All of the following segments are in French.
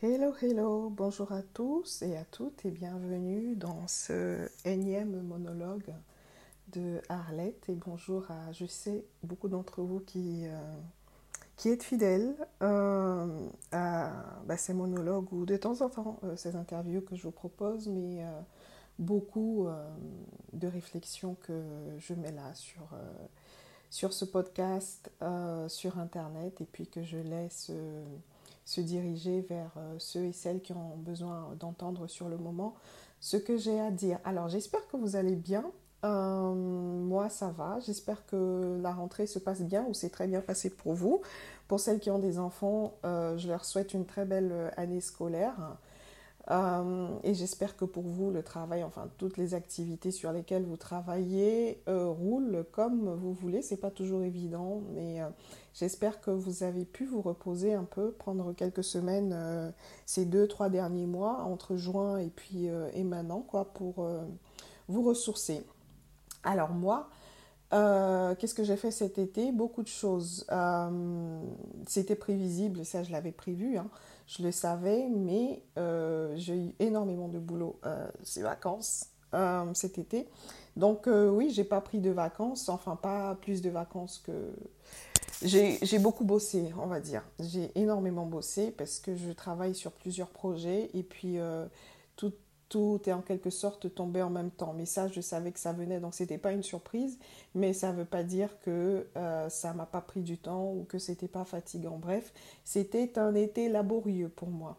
Hello, hello, bonjour à tous et à toutes et bienvenue dans ce énième monologue de Arlette. Et bonjour à, je sais, beaucoup d'entre vous qui, euh, êtes fidèles euh, à bah, ces monologues ou de temps en temps euh, ces interviews que je vous propose, mais beaucoup de réflexions que je mets là sur, sur ce podcast, sur Internet et puis que je laisse se diriger vers euh, ceux et celles qui ont besoin d'entendre sur le moment ce que j'ai à dire. Alors j'espère que vous allez bien. Euh, moi ça va. J'espère que la rentrée se passe bien ou c'est très bien passé pour vous. Pour celles qui ont des enfants, euh, je leur souhaite une très belle année scolaire. Euh, et j'espère que pour vous, le travail, enfin toutes les activités sur lesquelles vous travaillez euh, roulent comme vous voulez. C'est pas toujours évident, mais euh, j'espère que vous avez pu vous reposer un peu, prendre quelques semaines ces deux, trois derniers mois entre juin et puis et maintenant, quoi, pour vous ressourcer. Alors moi, qu'est-ce que j'ai fait cet été? Beaucoup de choses. C'était prévisible, ça je l'avais prévu. Hein. Je le savais, mais euh, j'ai eu énormément de boulot euh, ces vacances euh, cet été. Donc oui, j'ai pas pris de vacances, enfin pas plus de vacances que... J'ai beaucoup bossé, on va dire. J'ai énormément bossé parce que je travaille sur plusieurs projets et puis tout, tout est en quelque sorte tombé en même temps. Mais ça, je savais que ça venait, donc c'était pas une surprise. Mais ça ne veut pas dire que euh, ça m'a pas pris du temps ou que c'était pas fatigant. Bref, c'était un été laborieux pour moi.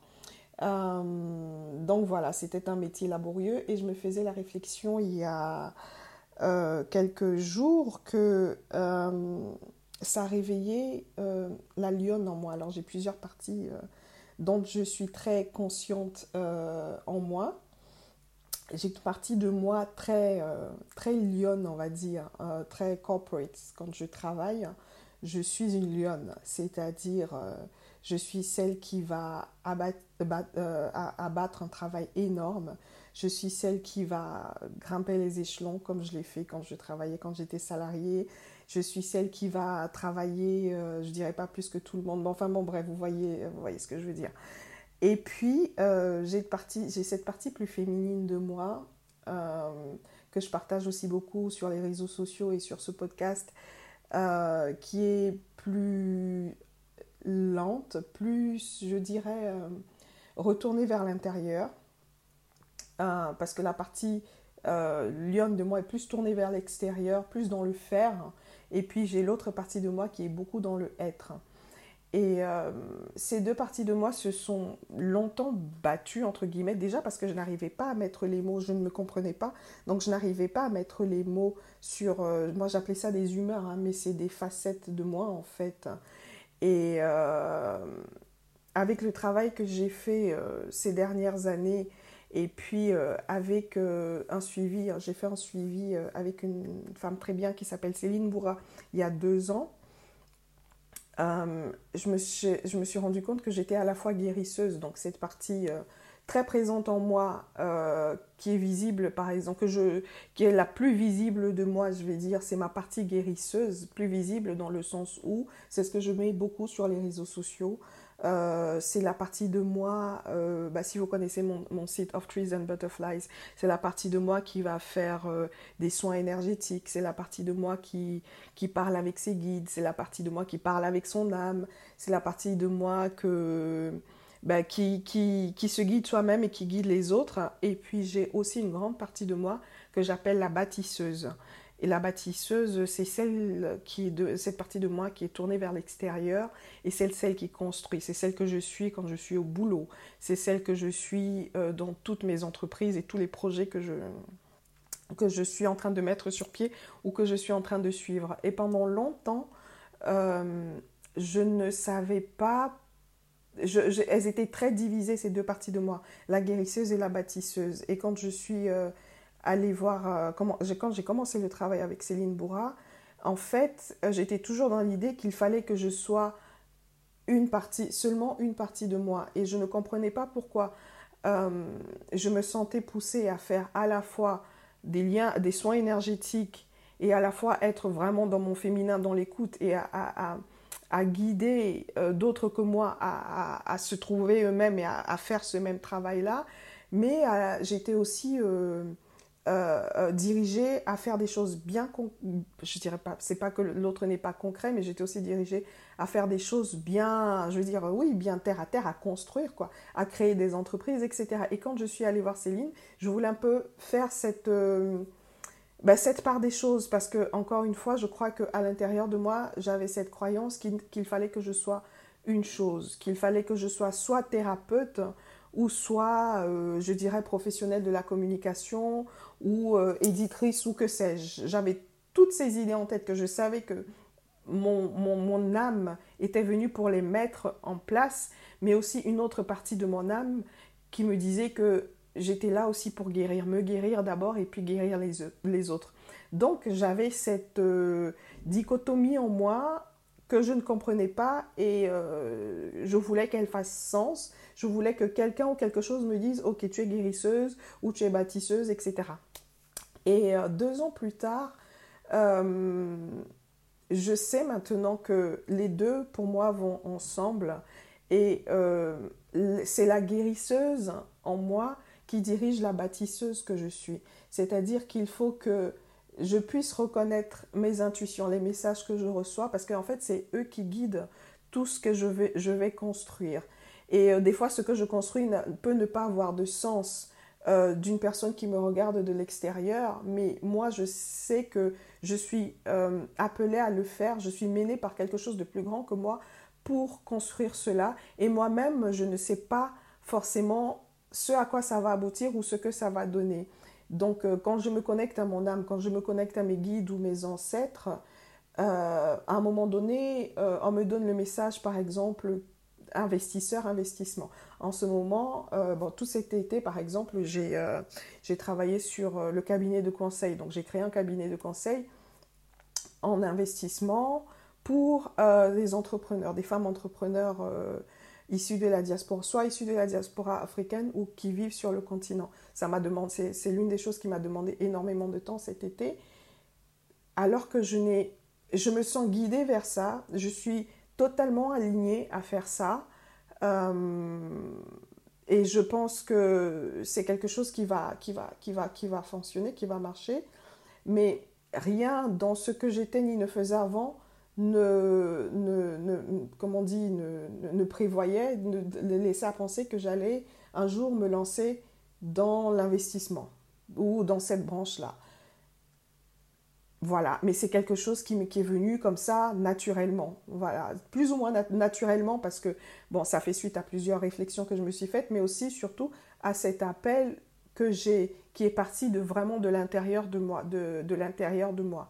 Euh, donc voilà, c'était un métier laborieux et je me faisais la réflexion il y a euh, quelques jours que ça a réveillé la lionne en moi. Alors j'ai plusieurs parties dont je suis très consciente en moi j'ai une partie de moi très, euh, très lionne, on va dire, euh, très corporate. Quand je travaille, je suis une lionne, c'est-à-dire euh, je suis celle qui va abattre, un travail énorme. Je suis celle qui va grimper les échelons comme je l'ai fait quand je travaillais, quand j'étais salariée. Je suis celle qui va travailler, je dirais pas plus que tout le monde. enfin bon, bref, vous voyez, vous voyez ce que je veux dire. Et puis, euh, j'ai cette partie plus féminine de moi euh, que je partage aussi beaucoup sur les réseaux sociaux et sur ce podcast, euh, qui est plus lente, plus, je dirais, retournée vers l'intérieur. parce que la partie lionne de moi est plus tournée vers l'extérieur, plus dans le faire. Et puis, j'ai l'autre partie de moi qui est beaucoup dans le être. Et euh, ces deux parties de moi se sont longtemps battues, entre guillemets, déjà parce que je n'arrivais pas à mettre les mots, je ne me comprenais pas, donc je n'arrivais pas à mettre les mots sur, euh, moi j'appelais ça des humeurs, hein, mais c'est des facettes de moi en fait. Et euh, avec le travail que j'ai fait ces dernières années, et puis avec un suivi, j'ai fait un suivi avec une femme très bien qui s'appelle Céline Bourra il y a deux ans, euh, je, me suis, rendu compte que j'étais à la fois guérisseuse, donc cette partie euh, très présente en moi, euh, qui est visible par exemple, qui est la plus visible de moi, je vais dire, c'est ma partie guérisseuse, plus visible dans le sens où c'est ce que je mets beaucoup sur les réseaux sociaux. Euh, c'est la partie de moi, euh, bah, si vous connaissez mon, site of Trees and Butterflies, c'est la partie de moi qui va faire euh, des soins énergétiques, c'est la partie de moi qui, qui parle avec ses guides, c'est la partie de moi qui parle avec son âme, c'est la partie de moi que, bah, qui, qui, qui se guide soi-même et qui guide les autres. Et puis j'ai aussi une grande partie de moi que j'appelle la bâtisseuse. Et la bâtisseuse, c'est celle qui est de cette partie de moi qui est tournée vers l'extérieur et celle qui construit. C'est celle que je suis quand je suis au boulot. C'est celle que je suis euh, dans toutes mes entreprises et tous les projets que je, que je suis en train de mettre sur pied ou que je suis en train de suivre. Et pendant longtemps, euh, je ne savais pas. elles étaient très divisées, ces deux parties de moi, la guérisseuse et la bâtisseuse. Et quand je suis. Euh, aller voir euh, quand j'ai commencé le travail avec Céline Bourra, en fait, euh, j'étais toujours dans l'idée qu'il fallait que je sois une partie, seulement une partie de moi. Et je ne comprenais pas pourquoi euh, je me sentais poussée à faire à la fois des liens, des soins énergétiques et à la fois être vraiment dans mon féminin, dans l'écoute et à guider d'autres que moi à, se trouver eux-mêmes et à, faire ce même travail-là, mais j'étais aussi euh, euh, dirigée à faire des choses bien, je dirais pas, c'est pas que l'autre n'est pas concret, mais j'étais aussi dirigée à faire des choses bien, je veux dire, oui, bien terre à terre, à construire, quoi, à créer des entreprises, etc. Et quand je suis allée voir Céline, je voulais un peu faire cette, euh, bah, part des choses, parce que, encore une fois, je crois qu'à l'intérieur de moi, j'avais cette croyance qu'il fallait que je sois une chose, qu'il fallait que je sois soit thérapeute, ou soit, je dirais, professionnelle de la communication, ou euh, éditrice ou que sais-je. J'avais toutes ces idées en tête que je savais que mon, mon, mon, âme était venue pour les mettre en place, mais aussi une autre partie de mon âme qui me disait que j'étais là aussi pour guérir, me guérir d'abord et puis guérir les, les autres. Donc j'avais cette euh, dichotomie en moi que je ne comprenais pas et euh, je voulais qu'elle fasse sens. Je voulais que quelqu'un ou quelque chose me dise, ok, tu es guérisseuse ou tu es bâtisseuse, etc. Et euh, deux ans plus tard, euh, je sais maintenant que les deux, pour moi, vont ensemble. Et c'est la guérisseuse en moi qui dirige la bâtisseuse que je suis. C'est-à-dire qu'il faut que je puisse reconnaître mes intuitions, les messages que je reçois, parce qu'en fait, c'est eux qui guident tout ce que je vais, construire. Et des fois, ce que je construis peut ne pas avoir de sens euh, d'une personne qui me regarde de l'extérieur, mais moi je sais que je suis euh, appelée à le faire, je suis menée par quelque chose de plus grand que moi pour construire cela, et moi-même je ne sais pas forcément ce à quoi ça va aboutir ou ce que ça va donner. Donc euh, quand je me connecte à mon âme, quand je me connecte à mes guides ou mes ancêtres, à un moment donné, on me donne le message par exemple investisseur, investissement. En ce moment, euh, tout cet été, par exemple, j'ai euh, travaillé sur euh, le cabinet de conseil. Donc, j'ai créé un cabinet de conseil en investissement pour des entrepreneurs, des femmes entrepreneurs issues de la diaspora, soit issues de la diaspora africaine ou qui vivent sur le continent. Ça m'a demandé, c'est l'une des choses qui m'a demandé énormément de temps cet été. Alors que je n'ai, je me sens guidée vers ça, je suis totalement alignée à faire ça. Euh, et je pense que c'est quelque chose qui va, qui, va, qui, va, qui va fonctionner, qui va marcher. Mais rien dans ce que j'étais ni ne faisais avant ne, ne, dit, ne, prévoyait, ne, laissait à penser que j'allais un jour me lancer dans l'investissement ou dans cette branche-là. Voilà, mais c'est quelque chose qui, est venu comme ça naturellement. Voilà, plus ou moins naturellement parce que, ça fait suite à plusieurs réflexions que je me suis faites, mais aussi surtout à cet appel que j'ai, qui est parti de vraiment de l'intérieur de moi.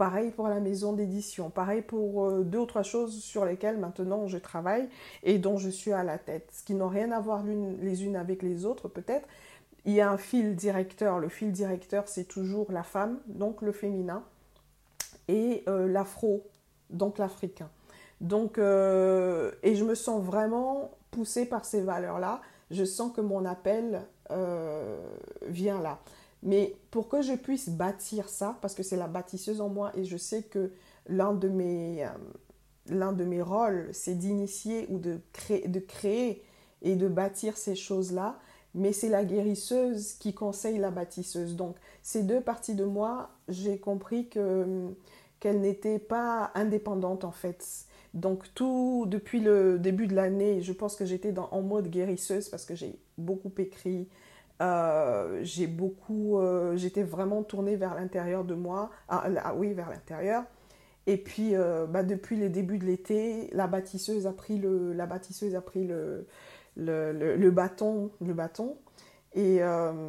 Pareil pour la maison d'édition, pareil pour euh, deux ou trois choses sur lesquelles maintenant je travaille et dont je suis à la tête, ce qui n'ont rien à voir les unes avec les autres peut-être, il y a un fil directeur. Le fil directeur, c'est toujours la femme, donc le féminin, et euh, l'afro, donc l'africain. Donc, euh, et je me sens vraiment poussée par ces valeurs-là. Je sens que mon appel vient là. Mais pour que je puisse bâtir ça, parce que c'est la bâtisseuse en moi, et je sais que l'un de mes, l'un de mes rôles, c'est d'initier ou de créer, de créer et de bâtir ces choses-là, mais c'est la guérisseuse qui conseille la bâtisseuse. Donc, ces deux parties de moi, j'ai compris que qu'elles n'étaient pas indépendantes en fait. Donc tout depuis le début de l'année, je pense que j'étais en mode guérisseuse parce que j'ai beaucoup écrit, euh, j'ai beaucoup, euh, j'étais vraiment tournée vers l'intérieur de moi, ah, ah oui vers l'intérieur. Et puis euh, bah, depuis le début de l'été, la bâtisseuse a pris le, la bâtisseuse a pris le, le, bâton, le bâton. Et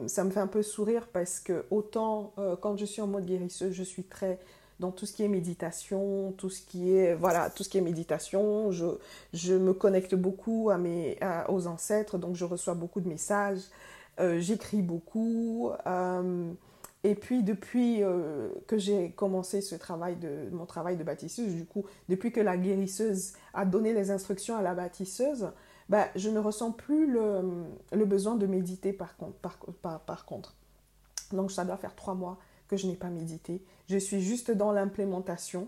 ça me fait un peu sourire parce que autant quand je suis en mode guérisseuse, je suis très dans tout ce qui est méditation, tout ce qui est voilà, tout ce qui est méditation, je, je me connecte beaucoup à mes aux ancêtres, donc je reçois beaucoup de messages, j'écris beaucoup. et puis depuis que j'ai commencé ce travail de mon travail de bâtisseuse, du coup, depuis que la guérisseuse a donné les instructions à la bâtisseuse, bah, je ne ressens plus le, besoin de méditer par contre. Donc ça doit faire trois mois que je n'ai pas médité. Je suis juste dans l'implémentation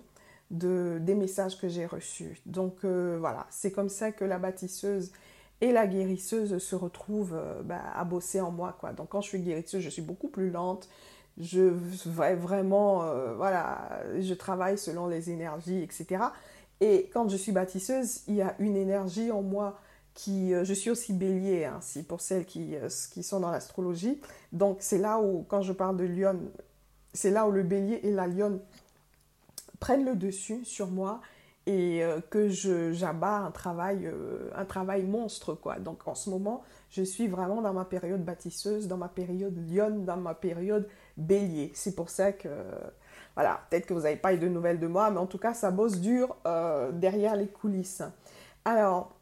de, des messages que j'ai reçus. Donc euh, voilà, c'est comme ça que la bâtisseuse et la guérisseuse se retrouvent euh, bah, à bosser en moi. Quoi. Donc quand je suis guérisseuse, je suis beaucoup plus lente. Je vais vraiment, euh, voilà, je travaille selon les énergies, etc. Et quand je suis bâtisseuse, il y a une énergie en moi qui, je suis aussi bélier, hein, pour celles qui, qui sont dans l'astrologie. Donc c'est là où, quand je parle de lion, c'est là où le bélier et la lionne prennent le dessus sur moi et euh, que j'abats un travail euh, un travail monstre quoi. Donc en ce moment je suis vraiment dans ma période bâtisseuse dans ma période lionne dans ma période bélier. C'est pour ça que voilà peut-être que vous n'avez pas eu de nouvelles de moi mais en tout cas ça bosse dur euh, derrière les coulisses. Alors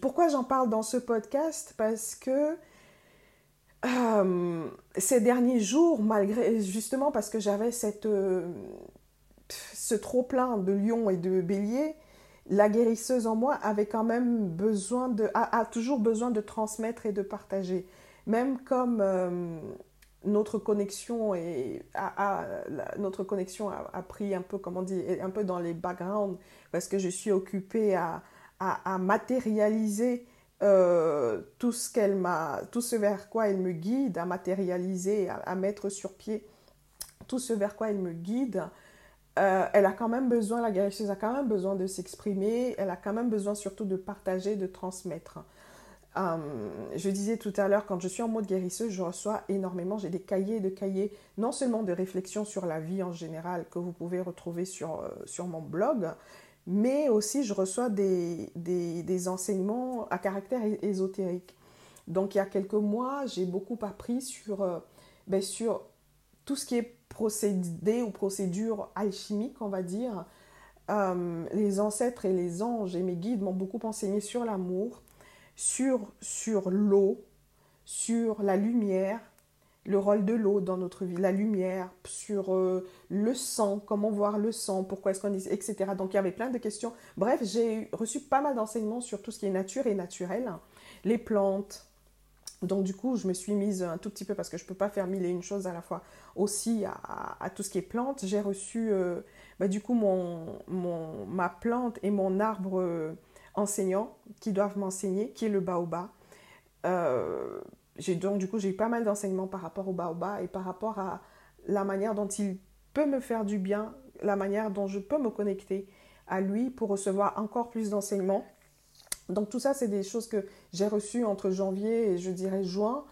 pourquoi j'en parle dans ce podcast? Parce que ces derniers jours malgré justement parce que j'avais cette ce trop-plein de lion et de bélier, la guérisseuse en moi avait quand même besoin de, a, toujours besoin de transmettre et de partager. Même comme euh, notre connexion et a, notre connexion a, pris un peu, comment dire, un peu dans les backgrounds parce que je suis occupée à, matérialiser euh, tout ce qu'elle m'a, tout ce vers quoi elle me guide, à matérialiser, à, mettre sur pied tout ce vers quoi elle me guide. Euh, elle a quand même besoin, la guérisseuse a quand même besoin de s'exprimer, elle a quand même besoin surtout de partager, de transmettre. Euh, je disais tout à l'heure, quand je suis en mode guérisseuse, je reçois énormément, j'ai des cahiers de cahiers, non seulement de réflexion sur la vie en général que vous pouvez retrouver sur, euh, mon blog, mais aussi je reçois des, enseignements à caractère ésotérique. Donc il y a quelques mois, j'ai beaucoup appris sur, ben, sur tout ce qui est procédé ou procédure alchimique, on va dire. Euh, les ancêtres et les anges et mes guides m'ont beaucoup enseigné sur l'amour, sur, l'eau, sur la lumière, le rôle de l'eau dans notre vie, la lumière, sur euh, le sang, comment voir le sang, pourquoi est-ce qu'on dit, etc. Donc il y avait plein de questions. Bref, j'ai reçu pas mal d'enseignements sur tout ce qui est nature et naturel, les plantes, donc du coup, je me suis mise un tout petit peu, parce que je ne peux pas faire mille et une choses à la fois, aussi à, tout ce qui est plantes. J'ai reçu euh, bah, du coup mon, mon, ma plante et mon arbre euh, enseignant qui doivent m'enseigner, qui est le baobab. Euh, donc du coup, j'ai eu pas mal d'enseignements par rapport au baobab et par rapport à la manière dont il peut me faire du bien, la manière dont je peux me connecter à lui pour recevoir encore plus d'enseignements. Donc tout ça, c'est des choses que j'ai reçues entre janvier et je dirais juin,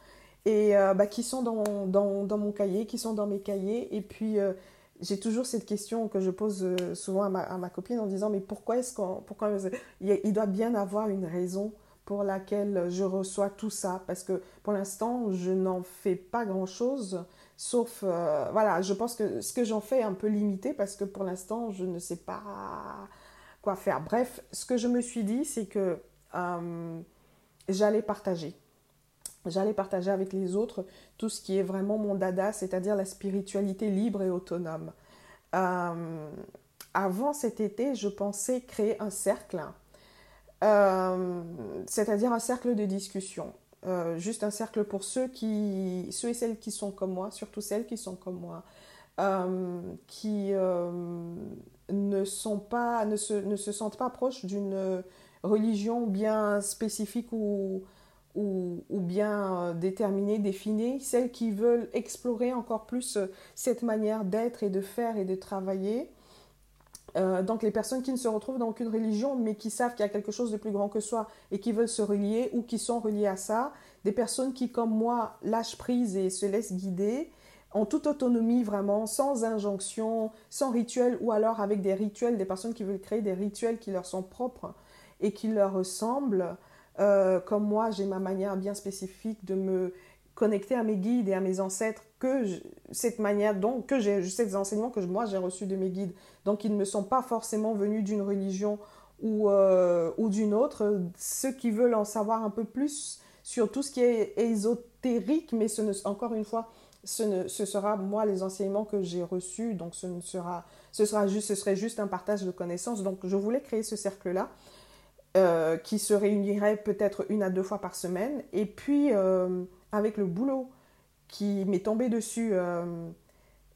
et euh, bah, qui sont dans, dans, mon cahier, qui sont dans mes cahiers. Et puis, euh, j'ai toujours cette question que je pose euh, souvent à ma, à ma, copine en disant, mais pourquoi est-ce qu'on... Pourquoi, il doit bien avoir une raison pour laquelle je reçois tout ça, parce que pour l'instant, je n'en fais pas grand-chose, sauf, voilà, je pense que ce que j'en fais est un peu limité, parce que pour l'instant, je ne sais pas quoi faire. Bref, ce que je me suis dit, c'est que euh, j'allais partager. J'allais partager avec les autres tout ce qui est vraiment mon dada, c'est-à-dire la spiritualité libre et autonome. Euh, avant cet été, je pensais créer un cercle, euh, c'est-à-dire un cercle de discussion. juste un cercle pour ceux, et celles qui sont comme moi, surtout celles qui sont comme moi, qui ne, sont pas, ne, se, sentent pas proches d'une religion bien spécifique ou, ou, bien euh, déterminée, définie, celles qui veulent explorer encore plus euh, cette manière d'être et de faire et de travailler. Euh, donc les personnes qui ne se retrouvent dans aucune religion mais qui savent qu'il y a quelque chose de plus grand que soi et qui veulent se relier ou qui sont reliées à ça, des personnes qui comme moi lâchent prise et se laissent guider, en toute autonomie vraiment, sans injonction, sans rituel ou alors avec des rituels, des personnes qui veulent créer des rituels qui leur sont propres et qui leur ressemblent. Euh, comme moi, j'ai ma manière bien spécifique de me connecter à mes guides et à mes ancêtres, que cette manière, donc, que j'ai ces enseignements que moi j'ai reçus de mes guides. Donc, ils ne me sont pas forcément venus d'une religion ou, euh, ou d'une autre. Ceux qui veulent en savoir un peu plus sur tout ce qui est ésotérique, mais ce ne, encore une fois, ce, ce sera moi les enseignements que j'ai reçus, donc ce ne sera, ce sera juste, ce serait juste un partage de connaissances. Donc je voulais créer ce cercle-là euh, qui se réunirait peut-être une à deux fois par semaine, et puis euh, avec le boulot qui m'est tombé dessus euh,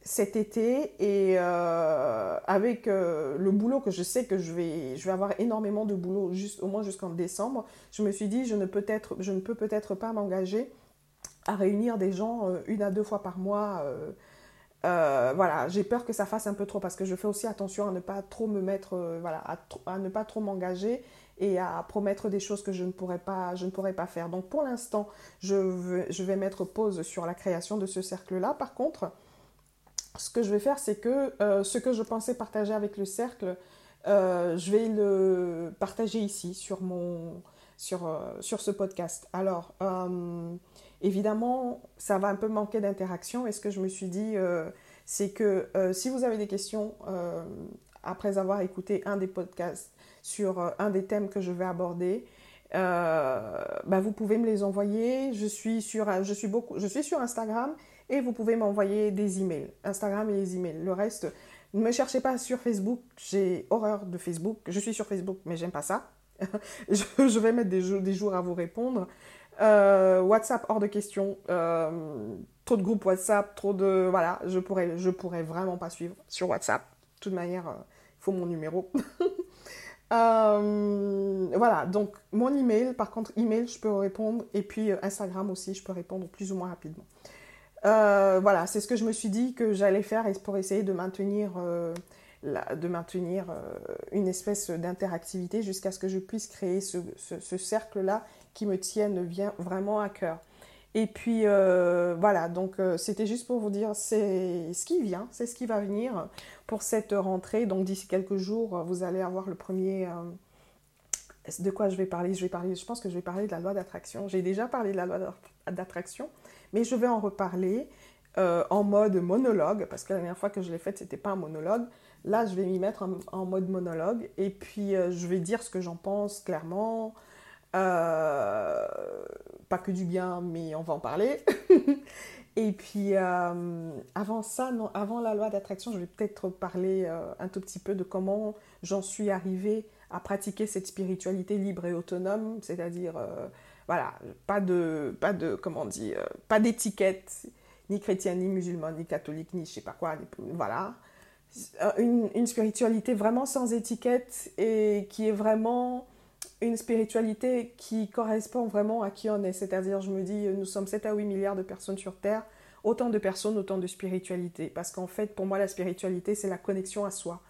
cet été et avec le boulot que je sais que je vais, je vais avoir énormément de boulot juste, au moins jusqu'en décembre, je me suis dit je ne, peut être, je ne peux peut-être pas m'engager à réunir des gens euh, une à deux fois par mois. voilà, j'ai peur que ça fasse un peu trop parce que je fais aussi attention à ne pas trop me mettre, voilà, à, ne pas trop m'engager et à promettre des choses que je ne pourrais pas, je ne pourrais pas faire. Donc pour l'instant, je, vais mettre pause sur la création de ce cercle-là. Par contre, ce que je vais faire, c'est que euh, ce que je pensais partager avec le cercle, euh, je vais le partager ici sur, mon, sur, euh, sur ce podcast. Alors, évidemment, ça va un peu manquer d'interaction et ce que je me suis dit, c'est que si vous avez des questions après avoir écouté un des podcasts sur un des thèmes que je vais aborder, bah, vous pouvez me les envoyer. Je suis sur, je suis beaucoup, je suis sur Instagram et vous pouvez m'envoyer des emails, Instagram et les emails. Le reste, ne me cherchez pas sur Facebook, j'ai horreur de Facebook. Je suis sur Facebook, mais j'aime pas ça. je, vais mettre des jours, à vous répondre. Euh, WhatsApp hors de question. Euh, trop de groupes WhatsApp, trop de voilà, je pourrais je pourrais vraiment pas suivre sur WhatsApp. De toute manière, euh, il faut mon numéro. voilà, donc mon email, par contre, email, je peux répondre et puis Instagram aussi, je peux répondre plus ou moins rapidement. Voilà, c'est ce que je me suis dit que j'allais faire pour essayer de maintenir, euh, de maintenir euh, une espèce d'interactivité jusqu'à ce que je puisse créer ce, cercle-là qui me tienne bien, vraiment à cœur. Et puis voilà, donc c'était juste pour vous dire, c'est ce qui vient, c'est ce qui va venir pour cette rentrée. Donc d'ici quelques jours, vous allez avoir le premier de quoi je vais parler? Je vais parler, je pense que je vais parler de la loi d'attraction. J'ai déjà parlé de la loi d'attraction, mais je vais en reparler euh, en mode monologue, parce que la dernière fois que je l'ai faite, c'était pas un monologue. Là, je vais m'y mettre en, mode monologue, et puis euh, je vais dire ce que j'en pense clairement. Euh, pas que du bien, mais on va en parler. et puis, avant ça, non, avant la loi d'attraction, je vais peut-être parler un tout petit peu de comment j'en suis arrivée à pratiquer cette spiritualité libre et autonome, c'est-à-dire voilà, pas de, pas de comment euh, pas d'étiquette, ni chrétienne, ni musulmane, ni catholique, ni je sais pas quoi, voilà. Euh, une, une, spiritualité vraiment sans étiquette et qui est vraiment une spiritualité qui correspond vraiment à qui on est. C'est-à-dire, je me dis, nous sommes 7 à 8 milliards de personnes sur Terre, autant de personnes, autant de spiritualité. Parce qu'en fait, pour moi, la spiritualité, c'est la connexion à soi.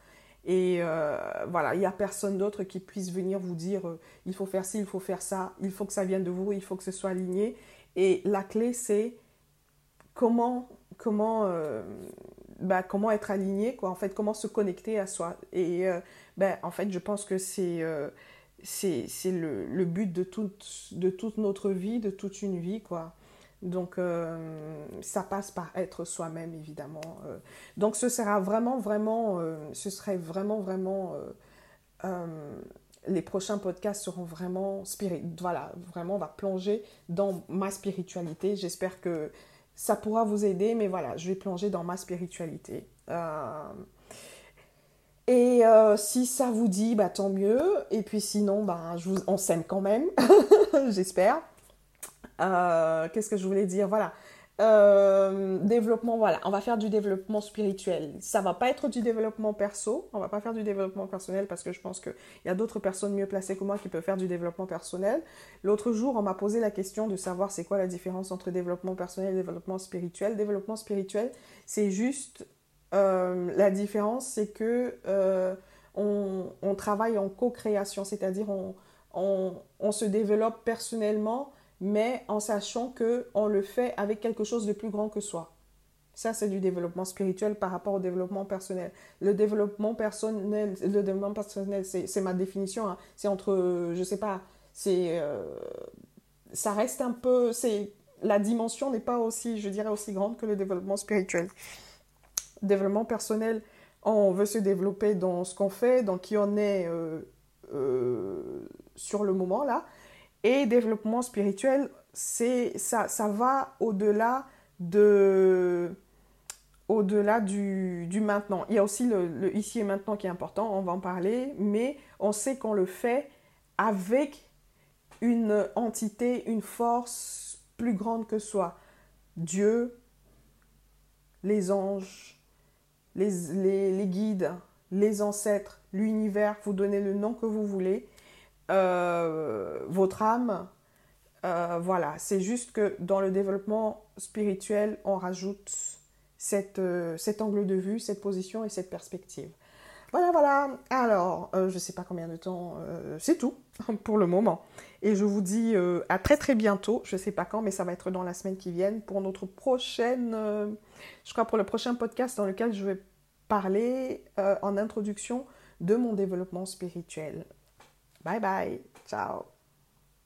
Et euh, voilà, il n'y a personne d'autre qui puisse venir vous dire euh, il faut faire ci, il faut faire ça, il faut que ça vienne de vous, il faut que ce soit aligné. Et la clé, c'est comment, comment, bah, comment être aligné, quoi, en fait, comment se connecter à soi. Et ben, en fait, je pense que c'est c'est le, le, but de toute, de toute notre vie, de toute une vie, quoi. Donc, euh, ça passe par être soi-même, évidemment. Euh. donc, ce sera vraiment, vraiment, euh, ce serait vraiment, vraiment, les prochains podcasts seront vraiment spirit, voilà, vraiment, on va plonger dans ma spiritualité. J'espère que ça pourra vous aider, mais voilà, je vais plonger dans ma spiritualité. et si ça vous dit, bah, tant mieux. Et puis sinon, bah, je vous, on s'aime quand même, j'espère. Euh, qu'est-ce que je voulais dire? Voilà. Euh, développement, voilà, on va faire du développement spirituel. Ça va pas être du développement perso, on va pas faire du développement personnel parce que je pense qu'il y a d'autres personnes mieux placées que moi qui peuvent faire du développement personnel. L'autre jour, on m'a posé la question de savoir c'est quoi la différence entre développement personnel et développement spirituel. Développement spirituel, c'est juste euh, la différence, c'est que on, on, travaille en co-création, c'est-à-dire on se développe personnellement mais en sachant que on le fait avec quelque chose de plus grand que soi. Ça, c'est du développement spirituel par rapport au développement personnel. Le développement personnel, le développement personnel, c'est ma définition. Hein. C'est entre, je sais pas, c'est, euh, ça reste un peu, c'est la dimension n'est pas aussi, je dirais, aussi grande que le développement spirituel. Développement personnel, on veut se développer dans ce qu'on fait, dans qui on est euh, euh, sur le moment là. Et développement spirituel, c'est ça, ça va au-delà de au-delà du, du, maintenant. Il y a aussi le, ici et maintenant qui est important, on va en parler, mais on sait qu'on le fait avec une entité, une force plus grande que soi. Dieu, les anges, les, guides, les ancêtres, l'univers, vous donnez le nom que vous voulez, euh, votre âme. Euh, voilà, c'est juste que dans le développement spirituel, on rajoute euh, cet angle de vue, cette position et cette perspective. Voilà, voilà. Alors, je ne sais pas combien de temps, c'est tout pour le moment. Et je vous dis à très très bientôt. Je ne sais pas quand, mais ça va être dans la semaine qui vient pour notre prochaine, je crois pour le prochain podcast dans lequel je vais parler en introduction de mon développement spirituel. Bye bye. Ciao.